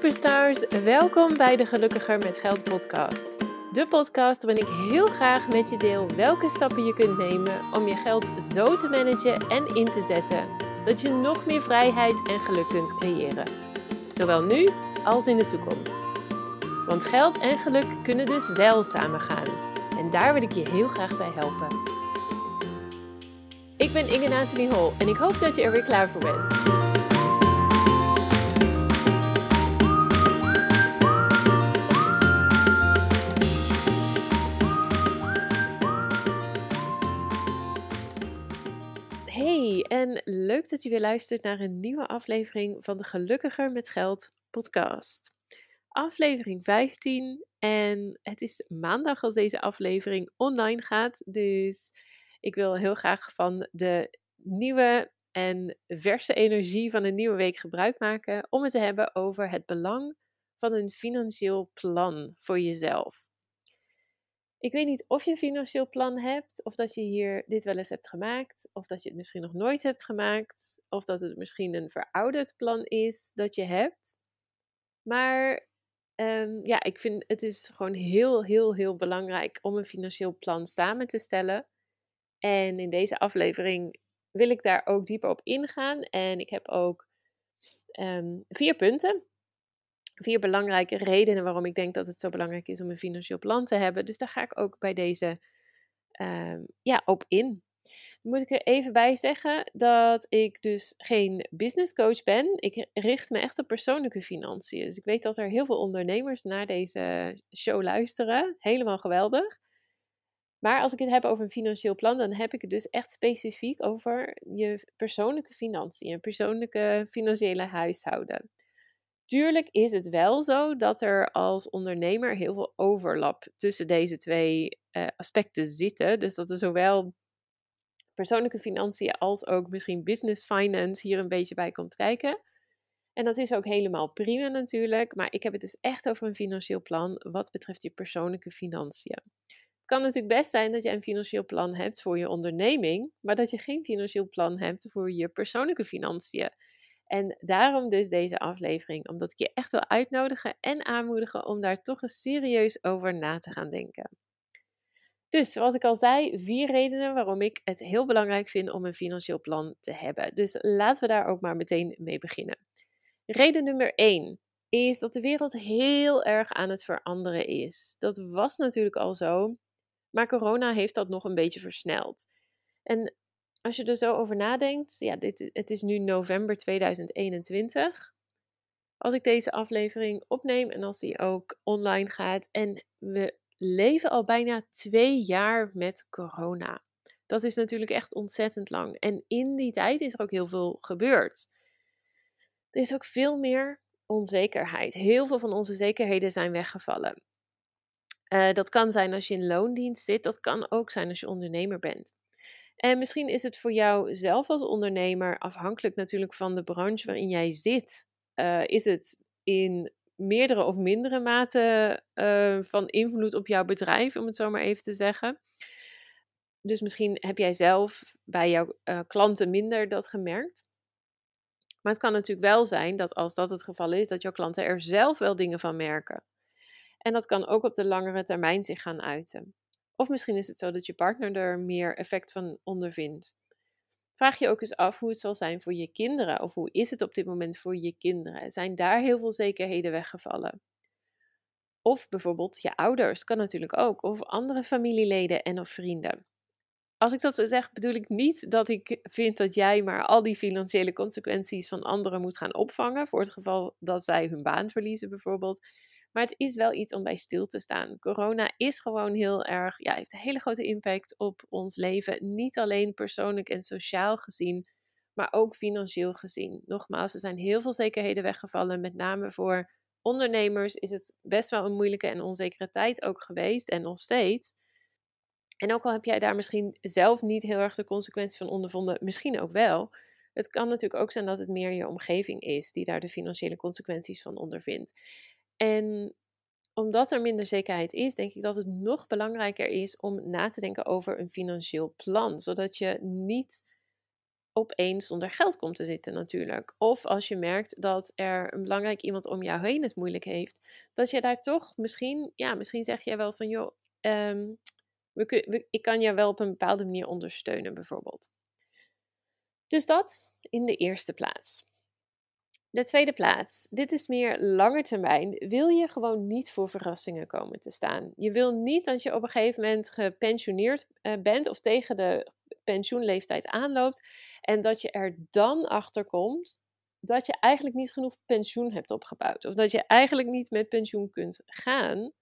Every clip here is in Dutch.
superstars, welkom bij de Gelukkiger met Geld podcast. De podcast waarin ik heel graag met je deel welke stappen je kunt nemen om je geld zo te managen en in te zetten dat je nog meer vrijheid en geluk kunt creëren. Zowel nu als in de toekomst. Want geld en geluk kunnen dus wel samen gaan. En daar wil ik je heel graag bij helpen. Ik ben Inge Nathalie Hol en ik hoop dat je er weer klaar voor bent. Leuk dat je weer luistert naar een nieuwe aflevering van de Gelukkiger met Geld podcast. Aflevering 15 en het is maandag als deze aflevering online gaat, dus ik wil heel graag van de nieuwe en verse energie van een nieuwe week gebruik maken om het te hebben over het belang van een financieel plan voor jezelf. Ik weet niet of je een financieel plan hebt, of dat je hier dit wel eens hebt gemaakt, of dat je het misschien nog nooit hebt gemaakt, of dat het misschien een verouderd plan is dat je hebt. Maar um, ja, ik vind het is gewoon heel, heel, heel belangrijk om een financieel plan samen te stellen. En in deze aflevering wil ik daar ook dieper op ingaan. En ik heb ook um, vier punten vier belangrijke redenen waarom ik denk dat het zo belangrijk is om een financieel plan te hebben. Dus daar ga ik ook bij deze uh, ja, op in. Dan moet ik er even bij zeggen dat ik dus geen business coach ben. Ik richt me echt op persoonlijke financiën. Dus ik weet dat er heel veel ondernemers naar deze show luisteren. Helemaal geweldig. Maar als ik het heb over een financieel plan, dan heb ik het dus echt specifiek over je persoonlijke financiën, je persoonlijke financiële huishouden. Tuurlijk is het wel zo dat er als ondernemer heel veel overlap tussen deze twee uh, aspecten zitten. Dus dat er zowel persoonlijke financiën als ook misschien business finance hier een beetje bij komt kijken. En dat is ook helemaal prima natuurlijk, maar ik heb het dus echt over een financieel plan wat betreft je persoonlijke financiën. Het kan natuurlijk best zijn dat je een financieel plan hebt voor je onderneming, maar dat je geen financieel plan hebt voor je persoonlijke financiën. En daarom dus deze aflevering, omdat ik je echt wil uitnodigen en aanmoedigen om daar toch eens serieus over na te gaan denken. Dus zoals ik al zei, vier redenen waarom ik het heel belangrijk vind om een financieel plan te hebben. Dus laten we daar ook maar meteen mee beginnen. Reden nummer 1 is dat de wereld heel erg aan het veranderen is. Dat was natuurlijk al zo, maar corona heeft dat nog een beetje versneld. En als je er zo over nadenkt, ja, dit, het is nu november 2021. Als ik deze aflevering opneem en als die ook online gaat. En we leven al bijna twee jaar met corona. Dat is natuurlijk echt ontzettend lang. En in die tijd is er ook heel veel gebeurd. Er is ook veel meer onzekerheid. Heel veel van onze zekerheden zijn weggevallen. Uh, dat kan zijn als je in loondienst zit, dat kan ook zijn als je ondernemer bent. En misschien is het voor jou zelf als ondernemer, afhankelijk natuurlijk van de branche waarin jij zit, uh, is het in meerdere of mindere mate uh, van invloed op jouw bedrijf, om het zo maar even te zeggen. Dus misschien heb jij zelf bij jouw uh, klanten minder dat gemerkt. Maar het kan natuurlijk wel zijn dat als dat het geval is, dat jouw klanten er zelf wel dingen van merken. En dat kan ook op de langere termijn zich gaan uiten. Of misschien is het zo dat je partner er meer effect van ondervindt. Vraag je ook eens af hoe het zal zijn voor je kinderen. Of hoe is het op dit moment voor je kinderen? Zijn daar heel veel zekerheden weggevallen? Of bijvoorbeeld je ouders, kan natuurlijk ook. Of andere familieleden en of vrienden. Als ik dat zo zeg, bedoel ik niet dat ik vind dat jij maar al die financiële consequenties van anderen moet gaan opvangen. Voor het geval dat zij hun baan verliezen, bijvoorbeeld. Maar het is wel iets om bij stil te staan. Corona is gewoon heel erg, ja, heeft een hele grote impact op ons leven. Niet alleen persoonlijk en sociaal gezien, maar ook financieel gezien. Nogmaals, er zijn heel veel zekerheden weggevallen. Met name voor ondernemers is het best wel een moeilijke en onzekere tijd ook geweest en nog steeds. En ook al heb jij daar misschien zelf niet heel erg de consequenties van ondervonden, misschien ook wel. Het kan natuurlijk ook zijn dat het meer je omgeving is die daar de financiële consequenties van ondervindt. En omdat er minder zekerheid is, denk ik dat het nog belangrijker is om na te denken over een financieel plan, zodat je niet opeens zonder geld komt te zitten natuurlijk. Of als je merkt dat er een belangrijk iemand om jou heen het moeilijk heeft, dat je daar toch misschien, ja, misschien zeg je wel van joh, ehm, we ik kan je wel op een bepaalde manier ondersteunen bijvoorbeeld. Dus dat in de eerste plaats. De tweede plaats. Dit is meer lange termijn. Wil je gewoon niet voor verrassingen komen te staan? Je wil niet dat je op een gegeven moment gepensioneerd eh, bent of tegen de pensioenleeftijd aanloopt en dat je er dan achter komt dat je eigenlijk niet genoeg pensioen hebt opgebouwd of dat je eigenlijk niet met pensioen kunt gaan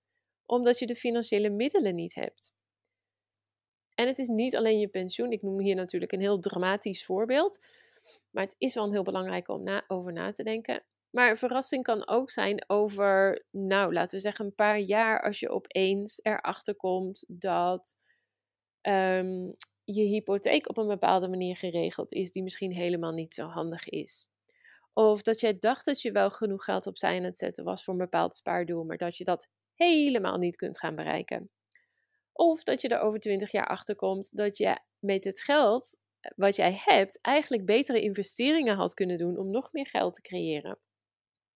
omdat je de financiële middelen niet hebt. En het is niet alleen je pensioen. Ik noem hier natuurlijk een heel dramatisch voorbeeld. Maar het is wel heel belangrijk om na, over na te denken. Maar verrassing kan ook zijn over, nou, laten we zeggen, een paar jaar als je opeens erachter komt dat um, je hypotheek op een bepaalde manier geregeld is, die misschien helemaal niet zo handig is. Of dat jij dacht dat je wel genoeg geld opzij aan het zetten was voor een bepaald spaardoel, maar dat je dat helemaal niet kunt gaan bereiken. Of dat je er over 20 jaar achter komt dat je met het geld wat jij hebt eigenlijk betere investeringen had kunnen doen om nog meer geld te creëren.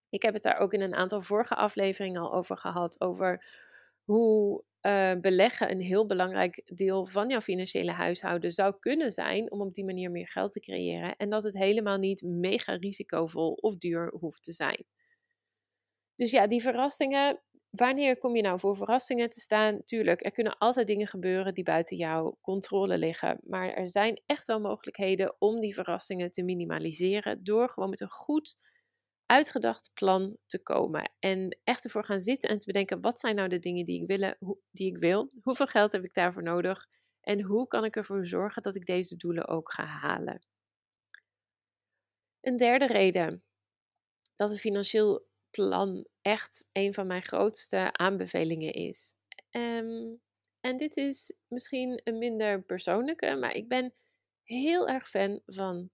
Ik heb het daar ook in een aantal vorige afleveringen al over gehad, over hoe uh, beleggen een heel belangrijk deel van jouw financiële huishouden zou kunnen zijn om op die manier meer geld te creëren en dat het helemaal niet mega risicovol of duur hoeft te zijn. Dus ja, die verrassingen, wanneer kom je nou voor verrassingen te staan? Tuurlijk, er kunnen altijd dingen gebeuren die buiten jouw controle liggen. Maar er zijn echt wel mogelijkheden om die verrassingen te minimaliseren door gewoon met een goed uitgedacht plan te komen. En echt ervoor gaan zitten en te bedenken: wat zijn nou de dingen die ik, willen, die ik wil? Hoeveel geld heb ik daarvoor nodig? En hoe kan ik ervoor zorgen dat ik deze doelen ook ga halen? Een derde reden dat een financieel plan echt een van mijn grootste aanbevelingen is. Ehm, en dit is misschien een minder persoonlijke, maar ik ben heel erg fan van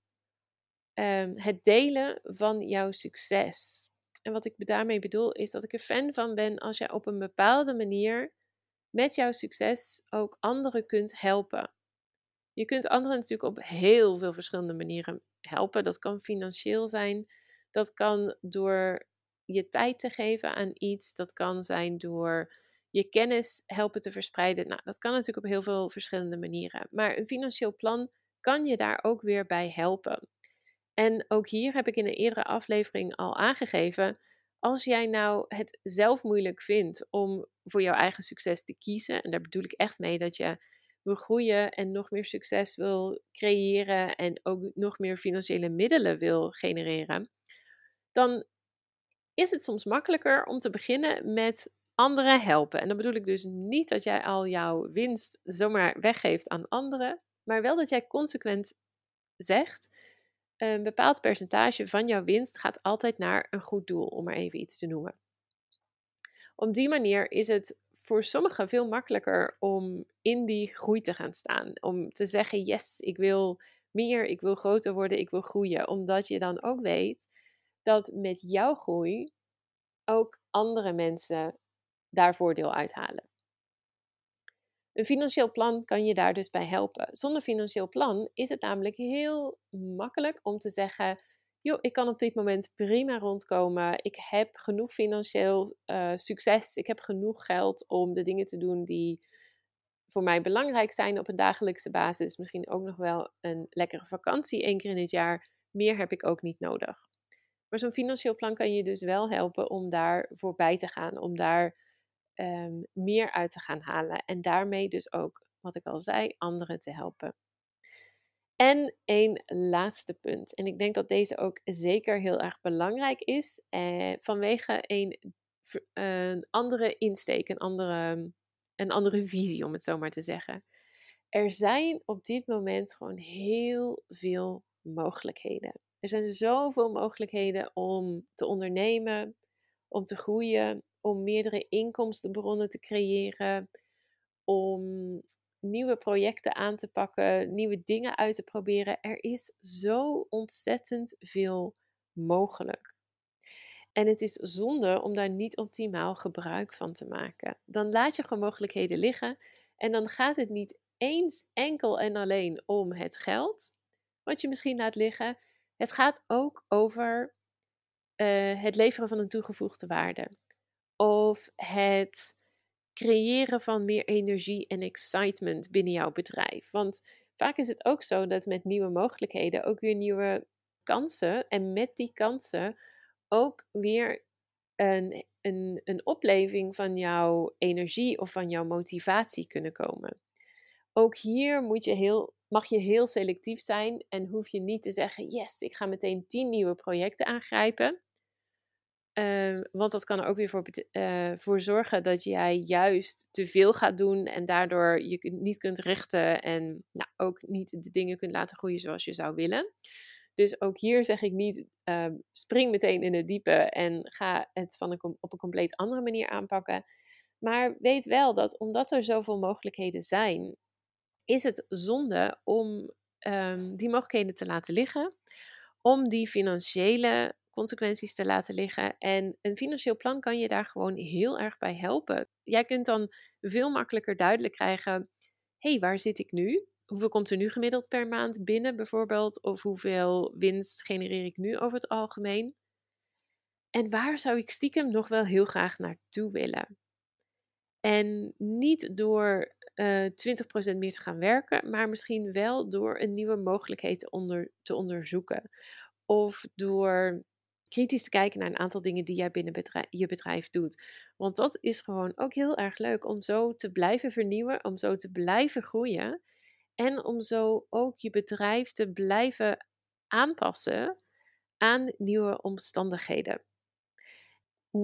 Ehm, het delen van jouw succes. En wat ik daarmee bedoel is dat ik er fan van ben als jij op een bepaalde manier met jouw succes ook anderen kunt helpen. Je kunt anderen natuurlijk op heel veel verschillende manieren helpen. Dat kan financieel zijn, dat kan door je tijd te geven aan iets, dat kan zijn door je kennis helpen te verspreiden. Nou, dat kan natuurlijk op heel veel verschillende manieren. Maar een financieel plan kan je daar ook weer bij helpen. En ook hier heb ik in een eerdere aflevering al aangegeven. Als jij nou het zelf moeilijk vindt om voor jouw eigen succes te kiezen, en daar bedoel ik echt mee dat je wil groeien en nog meer succes wil creëren en ook nog meer financiële middelen wil genereren, dan is het soms makkelijker om te beginnen met anderen helpen. En dan bedoel ik dus niet dat jij al jouw winst zomaar weggeeft aan anderen, maar wel dat jij consequent zegt: een bepaald percentage van jouw winst gaat altijd naar een goed doel, om maar even iets te noemen. Op die manier is het voor sommigen veel makkelijker om in die groei te gaan staan. Om te zeggen: Yes, ik wil meer, ik wil groter worden, ik wil groeien. Omdat je dan ook weet dat met jouw groei ook andere mensen daar voordeel uithalen. Een financieel plan kan je daar dus bij helpen. Zonder financieel plan is het namelijk heel makkelijk om te zeggen: joh, ik kan op dit moment prima rondkomen. Ik heb genoeg financieel uh, succes. Ik heb genoeg geld om de dingen te doen die voor mij belangrijk zijn op een dagelijkse basis. Misschien ook nog wel een lekkere vakantie één keer in het jaar. Meer heb ik ook niet nodig. Maar zo'n financieel plan kan je dus wel helpen om daar voorbij te gaan, om daar um, meer uit te gaan halen. En daarmee dus ook, wat ik al zei, anderen te helpen. En een laatste punt. En ik denk dat deze ook zeker heel erg belangrijk is. Eh, vanwege een, een andere insteek, een andere, een andere visie, om het zo maar te zeggen. Er zijn op dit moment gewoon heel veel mogelijkheden. Er zijn zoveel mogelijkheden om te ondernemen, om te groeien, om meerdere inkomstenbronnen te creëren, om nieuwe projecten aan te pakken, nieuwe dingen uit te proberen. Er is zo ontzettend veel mogelijk. En het is zonde om daar niet optimaal gebruik van te maken. Dan laat je gewoon mogelijkheden liggen en dan gaat het niet eens enkel en alleen om het geld, wat je misschien laat liggen. Het gaat ook over eh, het leveren van een toegevoegde waarde. Of het creëren van meer energie en excitement binnen jouw bedrijf. Want vaak is het ook zo dat met nieuwe mogelijkheden ook weer nieuwe kansen en met die kansen ook weer een, een, een opleving van jouw energie of van jouw motivatie kunnen komen. Ook hier moet je heel, mag je heel selectief zijn en hoef je niet te zeggen: Yes, ik ga meteen 10 nieuwe projecten aangrijpen. Ehm, want dat kan er ook weer voor, uh, voor zorgen dat jij juist te veel gaat doen en daardoor je niet kunt richten en nou, ook niet de dingen kunt laten groeien zoals je zou willen. Dus ook hier zeg ik niet, uh, spring meteen in het diepe en ga het van een, op een compleet andere manier aanpakken. Maar weet wel dat omdat er zoveel mogelijkheden zijn, is het zonde om um, die mogelijkheden te laten liggen. Om die financiële consequenties te laten liggen. En een financieel plan kan je daar gewoon heel erg bij helpen. Jij kunt dan veel makkelijker duidelijk krijgen: hé, hey, waar zit ik nu? hoeveel komt er nu gemiddeld per maand binnen bijvoorbeeld? Of hoeveel winst genereer ik nu over het algemeen? En waar zou ik stiekem nog wel heel graag naartoe willen? En niet door uh, eh, 20% meer te gaan werken, maar misschien wel door een nieuwe mogelijkheid onder, te onderzoeken. Of door kritisch te kijken naar een aantal dingen die jij binnen je bedrijf doet. Want dat is gewoon ook heel erg leuk om zo te blijven vernieuwen, om zo te blijven groeien. En om zo ook je bedrijf te blijven aanpassen aan nieuwe omstandigheden.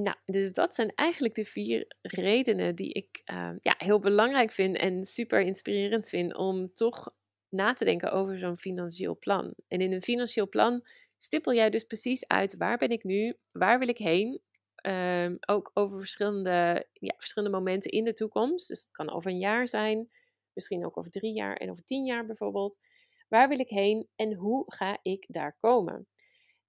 Nou, dus dat zijn eigenlijk de vier redenen die ik uh, ja, heel belangrijk vind en super inspirerend vind om toch na te denken over zo'n financieel plan. En in een financieel plan stippel jij dus precies uit waar ben ik nu, waar wil ik heen. Um, ook over verschillende, ja, verschillende momenten in de toekomst. Dus het kan over een jaar zijn, Misschien ook over drie jaar en over tien jaar bijvoorbeeld. Waar wil ik heen en hoe ga ik daar komen?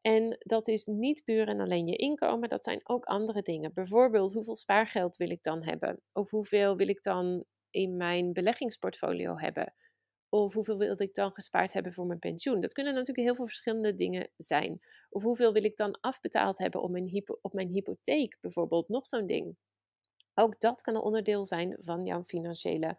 En dat is niet puur en alleen je inkomen, dat zijn ook andere dingen. Bijvoorbeeld, hoeveel spaargeld wil ik dan hebben? Of hoeveel wil ik dan in mijn beleggingsportfolio hebben? Of hoeveel wil ik dan gespaard hebben voor mijn pensioen? Dat kunnen natuurlijk heel veel verschillende dingen zijn. Of hoeveel wil ik dan afbetaald hebben op mijn, op mijn hypotheek, bijvoorbeeld? Nog zo'n ding. Ook dat kan een onderdeel zijn van jouw financiële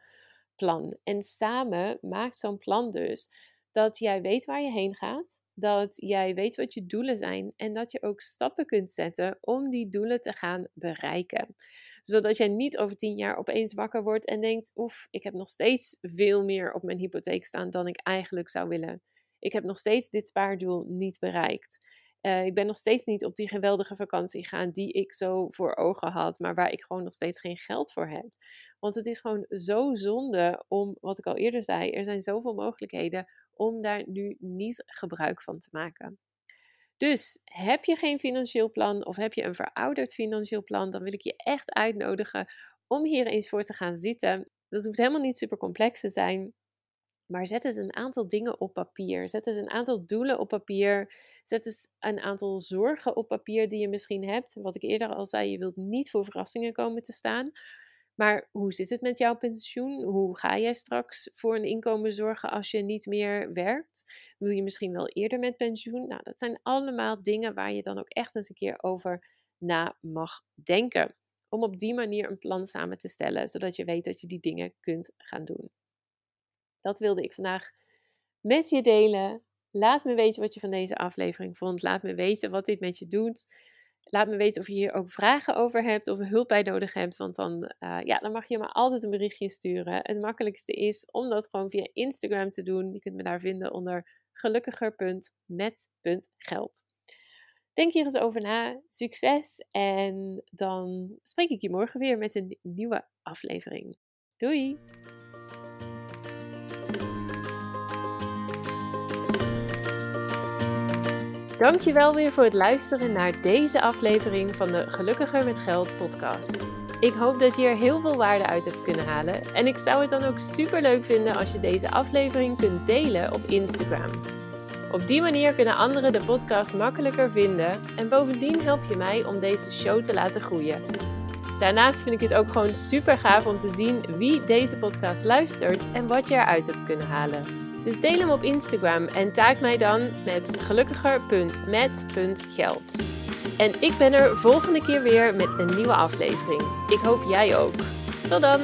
plan. En samen maakt zo'n plan dus dat jij weet waar je heen gaat, dat jij weet wat je doelen zijn en dat je ook stappen kunt zetten om die doelen te gaan bereiken. Zodat jij niet over tien jaar opeens wakker wordt en denkt: oef, ik heb nog steeds veel meer op mijn hypotheek staan dan ik eigenlijk zou willen. Ik heb nog steeds dit spaardoel niet bereikt. Uh, ik ben nog steeds niet op die geweldige vakantie gaan die ik zo voor ogen had, maar waar ik gewoon nog steeds geen geld voor heb. Want het is gewoon zo zonde om, wat ik al eerder zei, er zijn zoveel mogelijkheden om daar nu niet gebruik van te maken. Dus heb je geen financieel plan of heb je een verouderd financieel plan, dan wil ik je echt uitnodigen om hier eens voor te gaan zitten. Dat hoeft helemaal niet super complex te zijn. Maar zet eens een aantal dingen op papier. Zet eens een aantal doelen op papier. Zet eens een aantal zorgen op papier die je misschien hebt. Wat ik eerder al zei, je wilt niet voor verrassingen komen te staan. Maar hoe zit het met jouw pensioen? Hoe ga jij straks voor een inkomen zorgen als je niet meer werkt? Wil je misschien wel eerder met pensioen? Nou, dat zijn allemaal dingen waar je dan ook echt eens een keer over na mag denken. Om op die manier een plan samen te stellen, zodat je weet dat je die dingen kunt gaan doen. Dat wilde ik vandaag met je delen. Laat me weten wat je van deze aflevering vond. Laat me weten wat dit met je doet. Laat me weten of je hier ook vragen over hebt of hulp bij nodig hebt. Want dan, uh, ja, dan mag je me altijd een berichtje sturen. Het makkelijkste is om dat gewoon via Instagram te doen. Je kunt me daar vinden onder gelukkiger.met.geld. Denk hier eens over na. Succes! En dan spreek ik je morgen weer met een nieuwe aflevering. Doei! Dankjewel weer voor het luisteren naar deze aflevering van de Gelukkiger met Geld podcast. Ik hoop dat je er heel veel waarde uit hebt kunnen halen. En ik zou het dan ook super leuk vinden als je deze aflevering kunt delen op Instagram. Op die manier kunnen anderen de podcast makkelijker vinden en bovendien help je mij om deze show te laten groeien. Daarnaast vind ik het ook gewoon super gaaf om te zien wie deze podcast luistert en wat je eruit hebt kunnen halen. Dus deel hem op Instagram en taak mij dan met gelukkiger.met.geld. En ik ben er volgende keer weer met een nieuwe aflevering. Ik hoop jij ook. Tot dan!